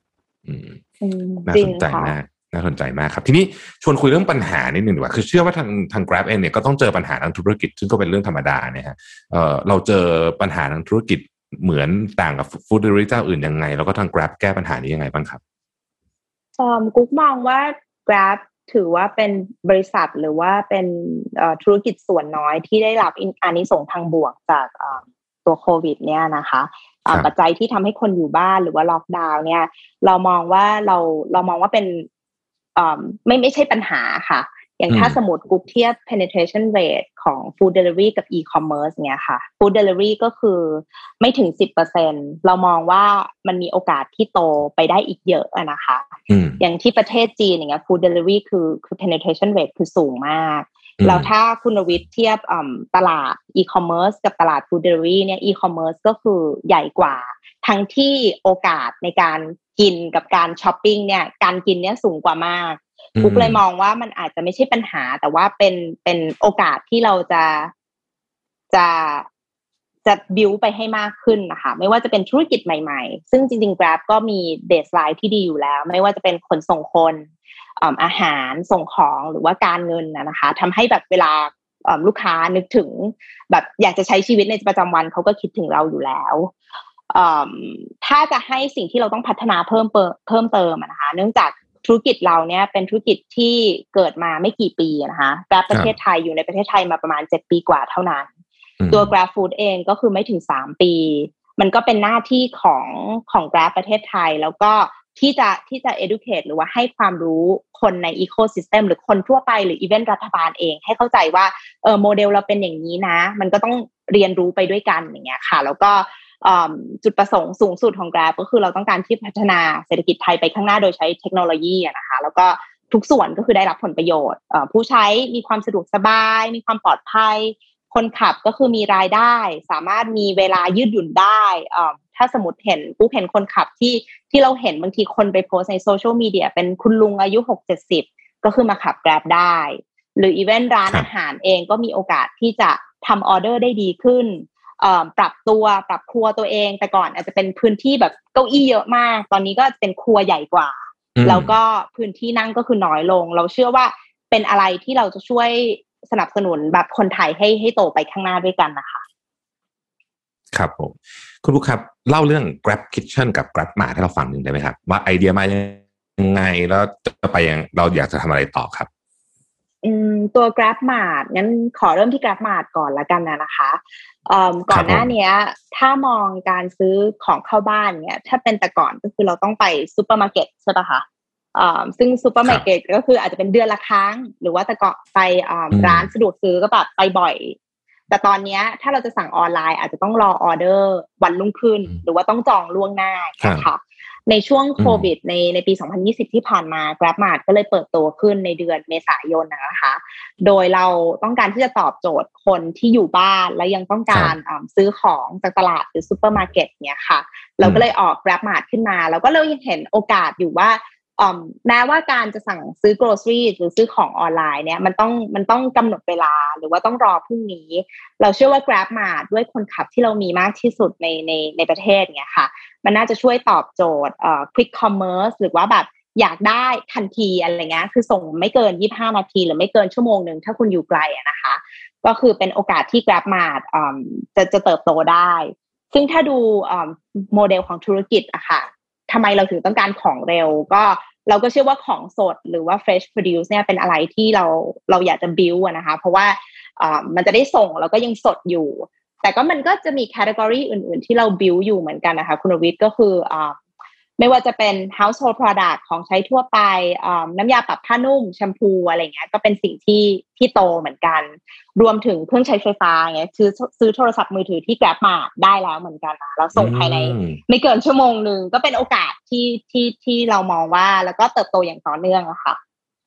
น่าสนใจมากน่าสนใจมากครับ ทีนี้ชวนคุยเรื่องปัญหานิดหนึ่งดีกว่า คือเชื่อว่าทางทาง Grab เองเนี่ยก็ต้องเจอปัญหาทางธุรกิจ ซึ่งก็เป็นเรื่องธรรมดาเนี่ยฮะเออเราเจอปัญหาทางธุรกิจเหมือนต่างกับฟู้ดเดลิเวอรี่เจ้าอื่นยังไง แล้วก็ทาง Grab แก้ปัญหานี้ยังไงบ้างครับกุ๊กมองว่า Grab ถือว่าเป็นบริษัทหรือว่าเป็นธุรกิจส่วนน้อยที่ได้รับอันนี้ส่งทางบวกจาก ตัวโควิด เนี่ยนะคะปัจจัยที่ทำให้คนอยู่บ้านหรือว่าล็อกดาวน์เนี่ย เรามองว่าเราเรามองว่าเป็นไม่ไม่ใช่ปัญหาค่ะ อย่างถ้าสมมติกุ๊กเทียบ penetration rate ของ food delivery กับ e-commerce เนี่ยค่ะ food delivery ก็คือไม่ถึง10%เรามองว่ามันมีโอกาสที่โตไปได้อีกเยอะนะคะ อย่างที่ประเทศจีนอย่างเงี้ย food delivery คือคือ penetration rate คือสูงมาก แล้วถ้าคุณวิทย์เทียบตลาดอีคอมเมิร์ซกับตลาด food delivery เนี่ยอีคอมเมิร์ซก็คือใหญ่กว่า ทั้งที่โอกาสในการกินกับการช้อปปิ้งเนี่ยการกินเนี่ยสูงกว่ามากกุ๊กเลยมองว่ามันอาจจะไม่ใช่ปัญหา แต่ว่าเป็นเป็นโอกาสที่เราจะจะ จะบิวไปให้มากขึ้นนะคะไม่ว่าจะเป็นธุรกิจใหม่ๆ ซึ่งจริงๆ Grab ก็มีเบสไลน์ที่ดีอยู่แล้ว ไม่ว่าจะเป็นขนส่งคนอาหารส่งของหรือว่าการเงินนะคะทำให้แบบเวลาลูกค้านึกถึง แบบอยากจะใช้ชีวิตในประจำวันเขาก็คิดถึงเราอยู่แล้วถ้าจะให้สิ่งที่เราต้องพัฒนาเพิ่มเพิ่มเติมนะคะ เนื่องจากธุรกิจเราเนี่ยเป็นธุรกิจที่เกิดมาไม่กี่ปีนะคะแกร็บประเทศไทยอยู่ในประเทศไทยมาประมาณเจ็ดปีกว่าเท่านั้น ตัว Grab Food เองก็คือไม่ถึงสามปี มันก็เป็นหน้าที่ของของ Grab ประเทศไทย แล้วก็ที่จะที่จะ educate หรือว่าให้ความรู้คนใน ecosystem หรือคนทั่วไปหรืออีเวนต์รัฐบาลเอง ให้เข้าใจว่าเออโมเดลเราเป็นอย่างนี้นะ มันก็ต้องเรียนรู้ไปด้วยกันอย่างเงี้ยค่ะ แล้วก็จุดประสงค์สูงสุดของ Grab ก็คือเราต้องการที่พัฒนาเศรษฐกิจไทยไปข้างหน้าโดยใช้เทคโนโลยีนะคะ แล้วก็ทุกส่วนก็คือได้รับผลประโยชน์ ผู้ใช้มีความสะดวกสบาย มีความปลอดภัย คนขับก็คือมีรายได้ สามารถมีเวลายืดหยุ่นได้ถ้าสมมติเห็นปุ๊บเห็นคนขับที่ที่เราเห็นบางทีคนไปโพสในโซเชียลมีเดียเป็นคุณลุงอายุหกเจ็ดสิบก็คือมาขับแกร็บได้ หรืออีเวนต์ร้านอาหารเองก็มีโอกาสที่จะทำออเดอร์ได้ดีขึ้นปรับตัวปรับครัวตัวเอง แต่ก่อนอาจจะเป็นพื้นที่แบบเก้าอี้เยอะมาก ตอนนี้ก็เป็นครัวใหญ่กว่า แล้วก็พื้นที่นั่งก็คือน้อยลง เราเชื่อว่าเป็นอะไรที่เราจะช่วย สนับสนุนแบบคนไทยให้ให้โตไปข้างหน้าด้วยกันนะคะครับผมคุณลูกครับ เล่าเรื่อง Grab Kitchen กับ Grab มาให้เราฟังหนึ่งได้ไหมครับ ว่าไอเดียมาไงแล้วจะไปยังเราอยากจะทำอะไรต่อครับอืมตัว Grab Mart งั้นขอเริ่มที่ Grab Mart ก่อนละกันนะนะคะก่อนหน้านี้ถ้ามองการซื้อของเข้าบ้านเนี่ย ถ้าเป็นแต่ก่อนก็คือเราต้องไปซูเปอร์มาร์เก็ตใช่ปะคะ ซึ่งซูเปอร์มาร์เก็ตก็คืออาจจะเป็นเดือนละครั้ง หรือว่าแต่ก่อนไปร้านสะดวกซื้อก็แบบไปบ่อย แต่ตอนนี้ถ้าเราจะสั่งออนไลน์อาจจะต้องรอออเดอร์วันรุ่งขึ้น หรือว่าต้องจองล่วงหน้าค่ะในช่วงโควิดในในปี 2020 ที่ผ่านมา GrabMart ก็เลยเปิดตัวขึ้นในเดือนเมษายนนะคะ โดยเราต้องการที่จะตอบโจทย์คนที่อยู่บ้าน และยังต้องการซื้อของจากตลาดหรือซูเปอร์มาร์เก็ตเนี่ยค่ะ เราก็เลยออก GrabMart ขึ้นมา แล้วก็เรายังเห็นโอกาสอยู่ว่า แม้ว่าการจะสั่งซื้อ grocery หรือซื้อของออนไลน์เนี่ยมันต้องมันต้องกำหนดเวลาหรือว่าต้องรอพรุ่งนี้ เราเชื่อว่า Grab มาด้วยคนขับที่เรามีมากที่สุดในในในประเทศเนี่ยค่ะ มันน่าจะช่วยตอบโจทย์เอ่อ quick commerce หรือว่าแบบอยากได้ทันทีอะไรเงี้ยคือส่งไม่เกิน 25 นาที หรือไม่เกินชั่วโมงหนึ่งถ้าคุณอยู่ไกลนะคะ ก็คือเป็นโอกาสที่ Grab มาจะจะเติบโตได้ ซึ่งถ้าดูโมเดลของธุรกิจอะค่ะ ทำไมเราถึงต้องการของเร็ว ก็เราก็เชื่อว่าของสดหรือว่า fresh produce เนี่ยเป็นอะไรที่เราเราอยากจะ build นะคะ เพราะว่ามันจะได้ส่งแล้วก็ยังสดอยู่ แต่ก็มันก็จะมีแคตตากรีอื่น ๆ ที่เรา build อยู่เหมือนกันนะคะ คุณวิทย์ก็คือ ไม่ว่าจะเป็น household product ของใช้ทั่วไปน้ำยาปรับผ้านุ่มแชมพูอะไรเงี้ยก็เป็นสิ่งที่ที่โตเหมือนกัน รวมถึงเครื่องใช้ไฟฟ้าเงี้ยซื้อซื้อโทรศัพท์มือถือที่แกร็บมาได้แล้วเหมือนกันนะเราส่งภายใน ไม่เกินชั่วโมงหนึ่งก็เป็นโอกาสที่ที่ที่เรามองว่าแล้วก็เติบโตอย่างต่อเนื่องอะค่ะ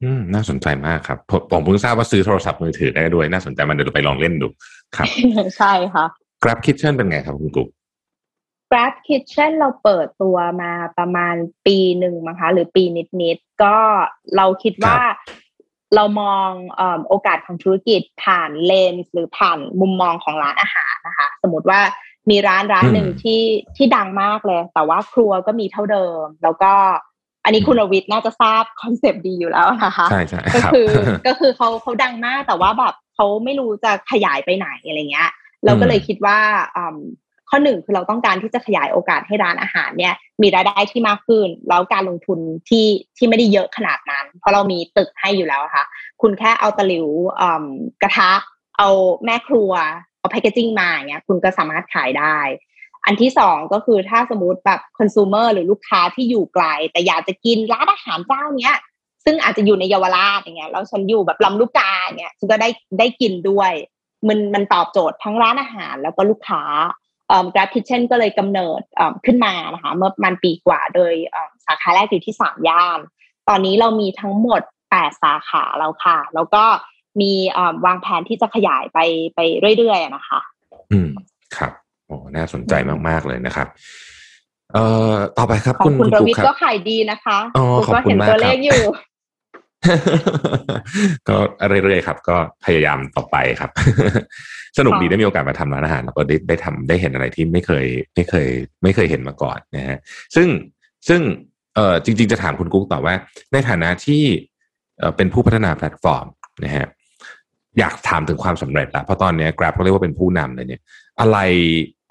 อืมน่าสนใจมากครับผมเพิ่งทราบว่าซื้อโทรศัพท์มือถือได้ด้วย น่าสนใจมันเดี๋ยวไปลองเล่นดูครับใช่ค่ะ Grab Kitchen เป็นไงครับคุณกุ๊ก Grab Kitchen เราเปิดตัวมาประมาณปีหนึ่งมั้งคะหรือปีนิดๆก็เราคิดว่าเรามองโอกาสของธุรกิจผ่านเลนส์หรือผ่านมุมมองของร้านอาหารนะคะ สมมติว่ามีร้านร้านหนึ่งที่ที่ดังมากเลย แต่ว่าครัวก็มีเท่าเดิม แล้วก็อันนี้คุณรวิทย์น่าจะทราบคอนเซปต์ดีอยู่แล้วนะคะใช่ใช่ก็คือก็คือเขาเขาดังมากแต่ว่าแบบเขาไม่รู้จะขยายไปไหนอะไรเงี้ย เราก็เลยคิดว่า ข้อหนึ่งคือเราต้องการที่จะขยายโอกาสให้ร้านอาหารเนี่ย มีรายได้ที่มากขึ้น แล้วการลงทุนที่ที่ไม่ได้เยอะขนาดนั้น เพราะเรามีตึกให้อยู่แล้วค่ะ คุณแค่เอาตะหลิวกระทะ เอาแม่ครัว เอาแพคเกจิ้งมาเงี้ยคุณก็สามารถขายได้ อันที่สองก็คือถ้าสมมติแบบคอน sumer หรือลูกค้าที่อยู่ไกล แต่อยากจะกินร้านอาหารเจ้าเนี้ยซึ่งอาจจะอยู่ในเยาวราชอย่างเงี้ยแล้วฉันอยู่แบบลำลูกกาเงี้ยฉันก็ได้ได้กินด้วย มันมันตอบโจทย์ทั้งร้านอาหารแล้วก็ลูกค้า Grab Kitchen ก็เลยกำเนิดขึ้นมานะคะเมื่อประมาณปีกว่าโดยสาขาแรกอยู่ที่สามย่าน ตอนนี้เรามีทั้งหมดแปดสาขาแล้วค่ะ แล้วก็มีวางแผนที่จะขยายไปไปเรื่อยๆนะคะ อืมครับโอ้น่าสนใจมากๆเลยนะครับ เอ่อต่อไปครับ คุณคุณรวิทย์ก็ขายดีนะคะ อ๋อขอบคุณมากครับตัวเลขอยู่ ก็เรื่อยๆครับ ก็พยายามต่อไปครับ สนุกดีได้มีโอกาสมาทำร้านอาหาร แล้วก็ได้ได้ทำได้เห็นอะไรที่ไม่เคย ไม่เคย ไม่เคยเห็นมาก่อนนะฮะซึ่งซึ่งเออจริง ๆ จะถามคุณกุ๊กต่อว่า ในฐานะที่เออเป็นผู้พัฒนาแพลตฟอร์มนะฮะอยากถามถึงความสำเร็จละเพราะตอนนี้ Grab เขาเรียกว่าเป็นผู้นำเลยเนี่ย อะไร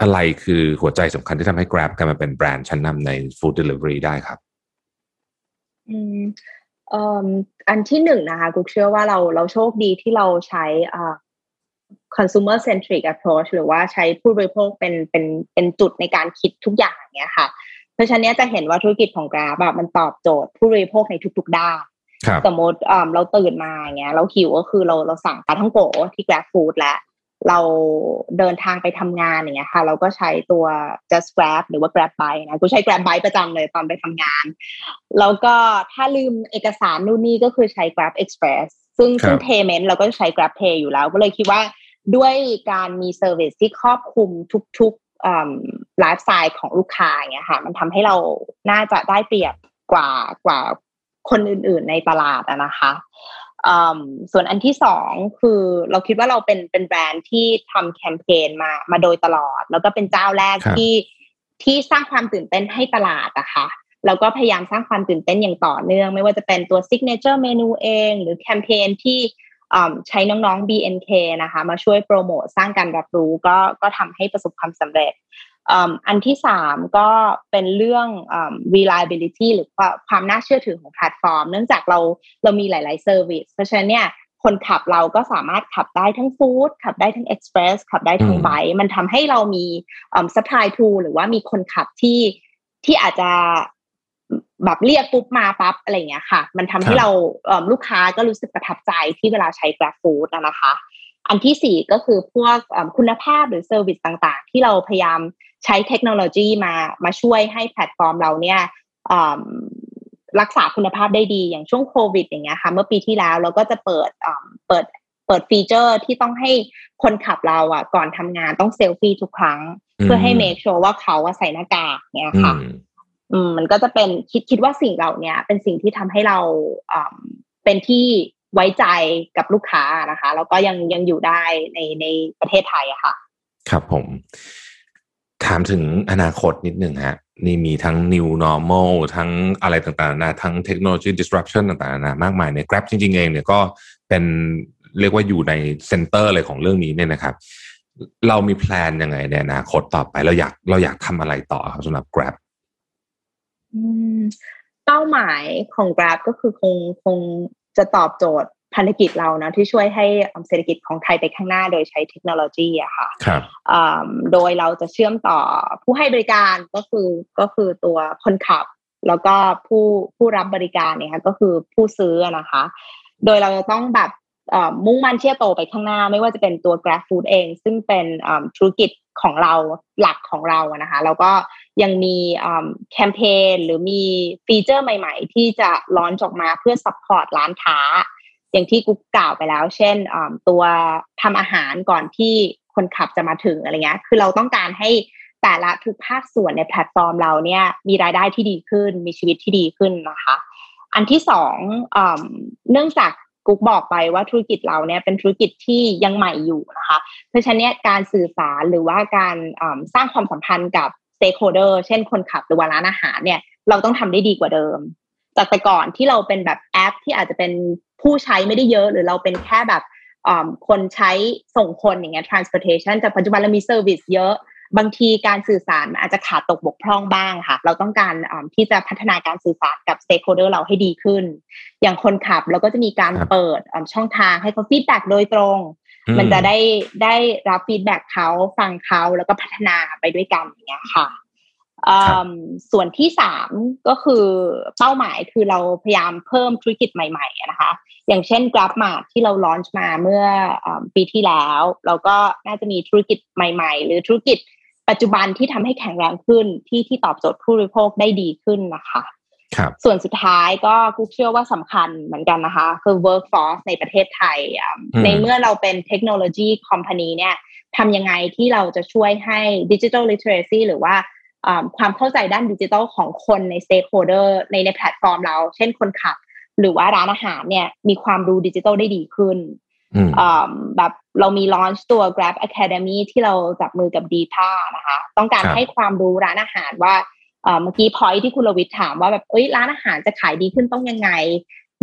อะไรคือหัวใจสำคัญที่ทำให้ Grab กลายมาเป็นแบรนด์ชั้นนำใน Food Delivery ได้ครับ อืม อันที่หนึ่งนะคะกุ๊กเชื่อว่าเราเราโชคดีที่เราใช้ consumer centric approach หรือว่าใช้ผู้บริโภคเป็นเป็นเป็นจุดในการคิดทุกอย่างเนี้ยค่ะ เพราะฉะนั้นจะเห็นว่าธุรกิจของกราแบบมันตอบโจทย์ผู้บริโภคในทุก ๆ ด้านสมมติเราตื่นมาอย่างเงี้ยเราหิวก็คือเราเราสั่งปลาท่องโกที่ Grab Food แล้ว เราเดินทางไปทำงานอย่างเงี้ยค่ะ เราก็ใช้ตัว just grab หรือว่า grab bike นะกูใช้ grab bike ประจำเลยตอนไปทำงาน แล้วก็ถ้าลืมเอกสารนู่นนี่ก็คือใช้ grab express ซึ่งซึ่ง payment เราก็ใช้ grab pay อยู่แล้ว ก็เลยคิดว่าด้วยการมี service ที่ครอบคลุมทุกๆไลฟ์สไตล์ของลูกค้าอย่างเงี้ยค่ะ มันทำให้เราน่าจะได้เปรียบกว่ากว่าคนอื่น ๆ ในตลาดนะคะ ส่วนอันที่สองคือเราคิดว่าเราเป็นเป็นแบรนด์ที่ทำแคมเปญมามาโดยตลอด แล้วก็เป็นเจ้าแรกที่ที่สร้างความตื่นเต้นให้ตลาดอะค่ะแล้วก็พยายามสร้างความตื่นเต้นอย่างต่อเนื่อง ไม่ว่าจะเป็นตัว signature เมนูเอง หรือแคมเปญที่ใช้น้องๆ BNK นะคะ มาช่วยโปรโมทสร้างการรับรู้ก็ก็ทำให้ประสบความสำเร็จ อันที่สามก็เป็นเรื่อง reliability หรือความน่าเชื่อถือของแพลตฟอร์ม เนื่องจากเราเรามีหลาย ๆ service เพราะฉะนั้นเนี่ยคนขับเราก็สามารถขับได้ทั้ง food ขับได้ทั้ง express ขับได้ทั้ง bike มันทำให้เรามี supply pool หรือว่ามีคนขับที่ที่อาจจะแบบเรียกปุ๊บมาปั๊บอะไรเงี้ยค่ะ มันทำให้เราลูกค้าก็รู้สึกประทับใจที่เวลาใช้ Grab Food นะคะ อันที่สี่ก็คือพวกคุณภาพหรือ service ต่างๆ ที่เราพยายามใช้เทคโนโลยีมามาช่วยให้แพลตฟอร์มเราเนี่ยรักษาคุณภาพได้ดีอย่างช่วงโควิด อย่างเงี้ยค่ะเมื่อปีที่แล้วเราก็จะเปิดเปิดเปิด feature ที่ต้องให้คนขับเราอะ ก่อนทำงานต้องเซลฟี่ทุกครั้ง เพื่อให้ make sure ว่าเขาใส่หน้ากากเนี่ยค่ะ อืมมันก็จะเป็นคิดคิดว่าสิ่งเหล่านี้เป็นสิ่งที่ทำให้เราเป็นที่ ไว้ใจกับลูกค้านะคะแล้วก็ยังยังอยู่ได้ในในประเทศไทยอะค่ะ ครับผม ถามถึงอนาคตนิดหนึ่งฮะนี่มีทั้ง new normal ทั้งอะไรต่างๆนะทั้งเทคโนโลยี disruption ต่างๆนะมากมายใน Grab จริงๆเองเนี่ยก็เป็นเรียกว่าอยู่ใน center เลยของเรื่องนี้เนี่ยนะครับ เรามี plan ยังไงในอนาคตต่อไป เราอยากเราอยากทำอะไรต่อครับสำหรับ Grab เป้าหมายของ Grab ก็คือคงคง จะตอบโจทย์พันธกิจเรานะที่ช่วยให้เศรษฐกิจของไทยไปข้างหน้าโดยใช้เทคโนโลยีอะค่ะครับโดยเราจะเชื่อมต่อผู้ให้บริการก็คือก็คือตัวคนขับ แล้วก็ผู้ผู้รับบริการเนี่ยค่ะก็คือผู้ซื้อนะคะ โดยเราจะต้องแบบ มุ่งมั่นเชี่ยโตไปข้างหน้า ไม่ว่าจะเป็นตัว Grab Food เอง ซึ่งเป็นธุรกิจของเราหลักของเรานะคะแล้วก็ยังมีแคมเปญหรือมีฟีเจอร์ใหม่ ๆ ที่จะlaunch ออกมาเพื่อ support ร้านค้า อย่างที่กุ๊กกล่าวไปแล้ว เช่นตัวทำอาหารก่อนที่คนขับจะมาถึงอะไรเงี้ยคือเราต้องการให้แต่ละทุกภาคส่วนในแพลตฟอร์มเราเนี่ยมีรายได้ที่ดีขึ้น มีชีวิตที่ดีขึ้นนะคะ อันที่สองเนื่องจาก กุ๊กบอกไปว่าธุรกิจเราเนี่ยเป็นธุรกิจที่ยังใหม่อยู่นะคะ เพราะฉะนั้นการสื่อสารหรือว่าการสร้างความสัมพันธ์กับstakeholder เช่นคนขับหรือว่าร้านอาหารเนี่ยเราต้องทำได้ดีกว่าเดิม จากแต่ก่อนที่เราเป็นแบบแอปที่อาจจะเป็นผู้ใช้ไม่ได้เยอะ หรือเราเป็นแค่แบบคนใช้ส่งคนอย่างเงี้ย transportation แต่ปัจจุบันเรามี service เยอะ บางทีการสื่อสารมันอาจจะขาดตกบกพร่องบ้างค่ะ เราต้องการที่จะพัฒนาการสื่อสารกับ stakeholder เราให้ดีขึ้น อย่างคนขับเราก็จะมีการเปิดช่องทางให้เขา feedback โดยตรง มันจะได้ได้รับฟีดแบ็เขาฟังเขาแล้วก็พัฒนาไปด้วยกันอย่างเงี้ยค่ะส่วนที่สามก็คือเป้าหมายคือเราพยายามเพิ่มธุรกิจใหม่ๆนะคะ อย่างเช่น Grab Mart ที่เราลอนช์มาเมื่อปีที่แล้ว เราก็น่าจะมีธุรกิจใหม่ ๆ หรือธุรกิจ ปัจจุบันที่ทำให้แข็งแรงขึ้นที่ที่ตอบโจทย์ผู้บริโภคได้ดีขึ้นนะคะครับส่วนสุดท้ายก็กูเชื่อว่าสำคัญเหมือนกันนะคะ คือ workforce ในประเทศไทย ในเมื่อเราเป็น technology company เนี่ยทำยังไงที่เราจะช่วยให้ digital literacy หรือว่าความเข้าใจด้านดิจิทัลของคนใน stakeholder ในในแพลตฟอร์มเรา เช่นคนขับ หรือว่าร้านอาหารเนี่ยมีความรู้ดิจิทัลได้ดีขึ้น แบบเรามี launch ตัว Grab Academy ที่เราจับมือกับดีป้านะคะ ต้องการให้ความรู้ร้านอาหารว่าเมื่อกี้พอยที่คุณรวิศถามว่าแบบเอ้ยร้านอาหารจะขายดีขึ้นต้องยังไง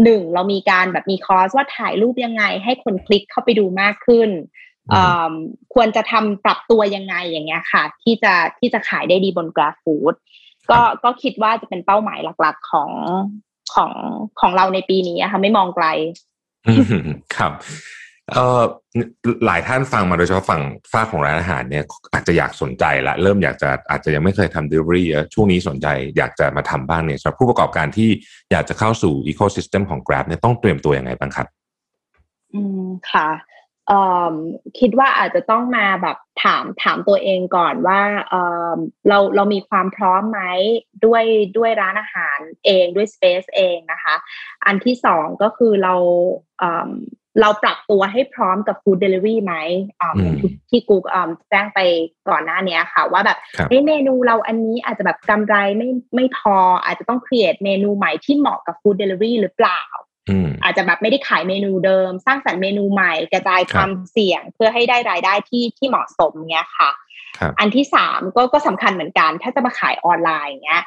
หนึ่งเรามีการแบบมีคอร์สว่าถ่ายรูปยังไง ให้คนคลิกเข้าไปดูมากขึ้นควรจะทำปรับตัวยังไงอย่างเงี้ยค่ะ ที่จะที่จะขายได้ดีบน Grab Food ก็ก็คิดว่าจะเป็นเป้าหมายหลักๆของของของเราในปีนี้ค่ะไม่มองไกล ครับเอ่อหลายท่านฟังมาโดยเฉพาะฝั่งฝ้าของร้านอาหารเนี่ยอาจจะอยากสนใจละเริ่มอยากจะอาจจะยังไม่เคยทำ delivery ช่วงนี้สนใจอยากจะมาทำบ้างเนี่ยสำหรับผู้ประกอบการที่อยากจะเข้าสู่ ecosystem ของ Grab เนี่ยต้องเตรียมตัวยังไงบ้างครับ อืมค่ะ คิดว่าอาจจะต้องมาแบบถามถามตัวเองก่อนว่าเเราเรามีความพร้อมไหมด้วยด้วยร้านอาหารเองด้วยสเปซเองนะคะ อันที่สองก็คือเราเราปรับตัวให้พร้อมกับฟู้ดเดลิเวอรี่ไหมที่กูแจ้งไปก่อนหน้านี้ค่ะ ว่าแบบเมนูเราอันนี้อาจจะแบบกำไรไม่ไม่พออาจจะต้อง create เมนูใหม่ที่เหมาะกับ food delivery หรือเปล่า อาจจะแบบไม่ได้ขายเมนูเดิม สร้างสรรค์เมนูใหม่กระจายความเสี่ยงเพื่อให้ได้รายได้ที่ที่เหมาะสมเนี้ยค่ะ อันที่สามก็ก็สำคัญเหมือนกัน ถ้าจะมาขายออนไลน์เงี้ย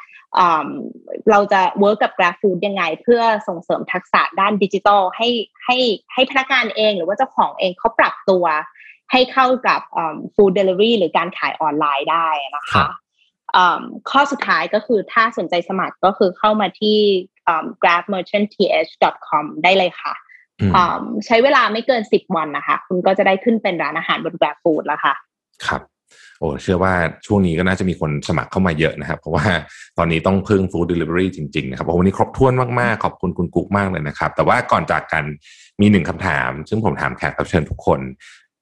เราจะ work กับ Grab Food ยังไง เพื่อส่งเสริมทักษะด้านดิจิทัลให้ให้ให้พนักงานเองหรือว่าเจ้าของเองเขาปรับตัว ให้เข้ากับ food delivery หรือการขายออนไลน์ได้นะคะ ข้อสุดท้ายก็คือถ้าสนใจสมัครก็คือเข้ามาที่ grabmerchantth.com ได้เลยค่ะใช้เวลาไม่เกินสิบวันนะคะ คุณก็จะได้ขึ้นเป็นร้านอาหารบน Grab Food แล้วค่ะ ครับโอ้เชื่อว่าช่วงนี้ก็น่าจะมีคนสมัครเข้ามาเยอะนะครับ เพราะว่าตอนนี้ต้องพึ่ง food delivery จริงๆนะครับวันนี้ครบถ้วนมากๆ ขอบคุณคุณกุ๊กมากเลยนะครับ แต่ว่าก่อนจากกันมีหนึ่งคำถาม ซึ่งผมถามแขกรับเชิญทุกคน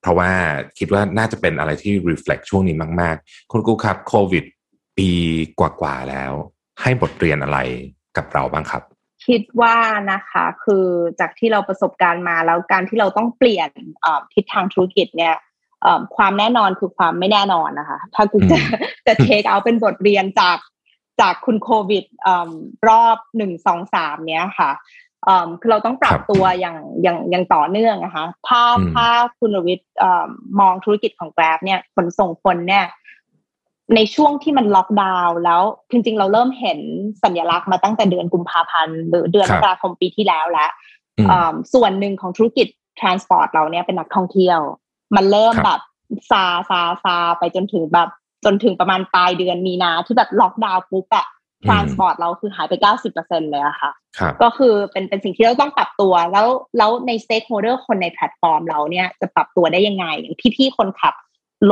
เพราะว่าคิดว่าน่าจะเป็นอะไรที่ reflect ช่วงนี้มาก ๆ คุณกุ๊กครับโควิด ปีกว่าๆแล้ว ให้บทเรียนอะไรกับเราบ้างครับ คิดว่านะคะคือจากที่เราประสบการณ์มาแล้วการที่เราต้องเปลี่ยนทิศทางธุรกิจเนี่ยความแน่นอนคือความไม่แน่นอนนะคะ ถ้ากูจะจะเทคเอาเป็นบทเรียนจากจากคุณโควิดรอบหนึ่งสองสามเนี้ยค่ะคือเราต้องปรับตัวอย่างอย่างอย่างต่อเนื่องนะคะ ถ้าถ้าคุณรวิทย์มองธุรกิจของแกร็บเนี่ยขนส่งคนเนี่ย ในช่วงที่มันล็อกดาวน์แล้วจริงๆ เราเริ่มเห็นสัญลักษณ์มาตั้งแต่เดือนกุมภาพันธ์หรือเดือนมกราคมปีที่แล้วแล้วส่วนหนึ่งของธุรกิจ transport เราเนี่ยเป็นนักท่องเที่ยว มันเริ่มแบบซาซาซาไปจนถึงแบบจนถึงประมาณปลายเดือนมีนาที่แบบล็อกดาวน์ปุ๊บอะ transport เราคือหายไปเก้าสิบเปอร์เซ็นเลยอะค่ะ ก็คือเป็นเป็นสิ่งที่เราต้องปรับตัว แล้วแล้วใน stakeholder คนในแพลตฟอร์มเราเนี่ยจะปรับตัวได้ยังไง อย่างพี่ๆคนขับ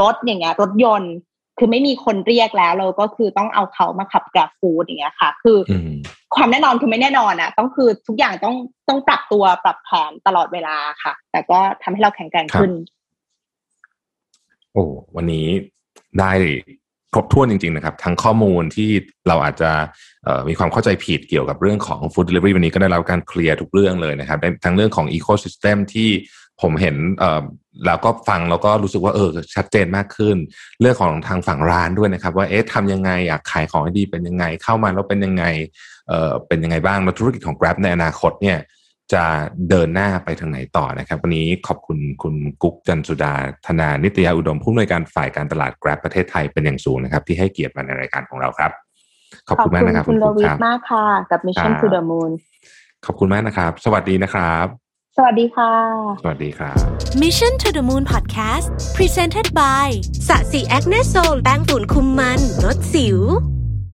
รถอย่างเงี้ยรถยนต์ คือไม่มีคนเรียกแล้วเราก็คือต้องเอาเขามาขับ Grab Food อย่างเงี้ยค่ะ คือความแน่นอนคือไม่แน่นอนอะต้องคือทุกอย่างต้องต้องปรับตัวปรับแผนตลอดเวลาค่ะ แต่ก็ทำให้เราแข็งแกร่งขึ้น โอ้วันนี้ได้ครบถ้วนจริงๆนะครับ ทั้งข้อมูลที่เราอาจจะมีความเข้าใจผิดเกี่ยวกับเรื่องของ Food Delivery วันนี้ก็ได้รับการเคลียร์ทุกเรื่องเลยนะครับทั้งเรื่องของ Ecosystem ที่ ผมเห็นแล้วก็ฟังแล้วก็รู้สึกว่าเออชัดเจนมากขึ้น เรื่องของทางฝั่งร้านด้วยนะครับ ว่าเอ๊ะทำยังไงอยากขายของให้ดีเป็นยังไงเข้ามาแล้วเป็นยังไงเออเป็นยังไงบ้างแล้วธุรกิจของ Grab ในอนาคตเนี่ยจะเดินหน้าไปทางไหนต่อนะครับ วันนี้ขอบคุณคุณกุ๊กจันสุดาธนานิตยาอุดมผู้อำนวยการฝ่ายการตลาด Grab ประเทศไทยเป็นอย่างสูงนะครับ ที่ให้เกียรติมาในรายการของเราครับ ขอบคุณมากนะครับคุณโรวิทมากค่ะ กับ Mission to the Moon ขอบคุณมากนะครับ สวัสดีนะครับ สวัสดีค่ะ สวัสดีครับ Mission to the Moon Podcast Presented by สะสีแอคเนโซลแป้งฝุ่นคุมมันลดสิว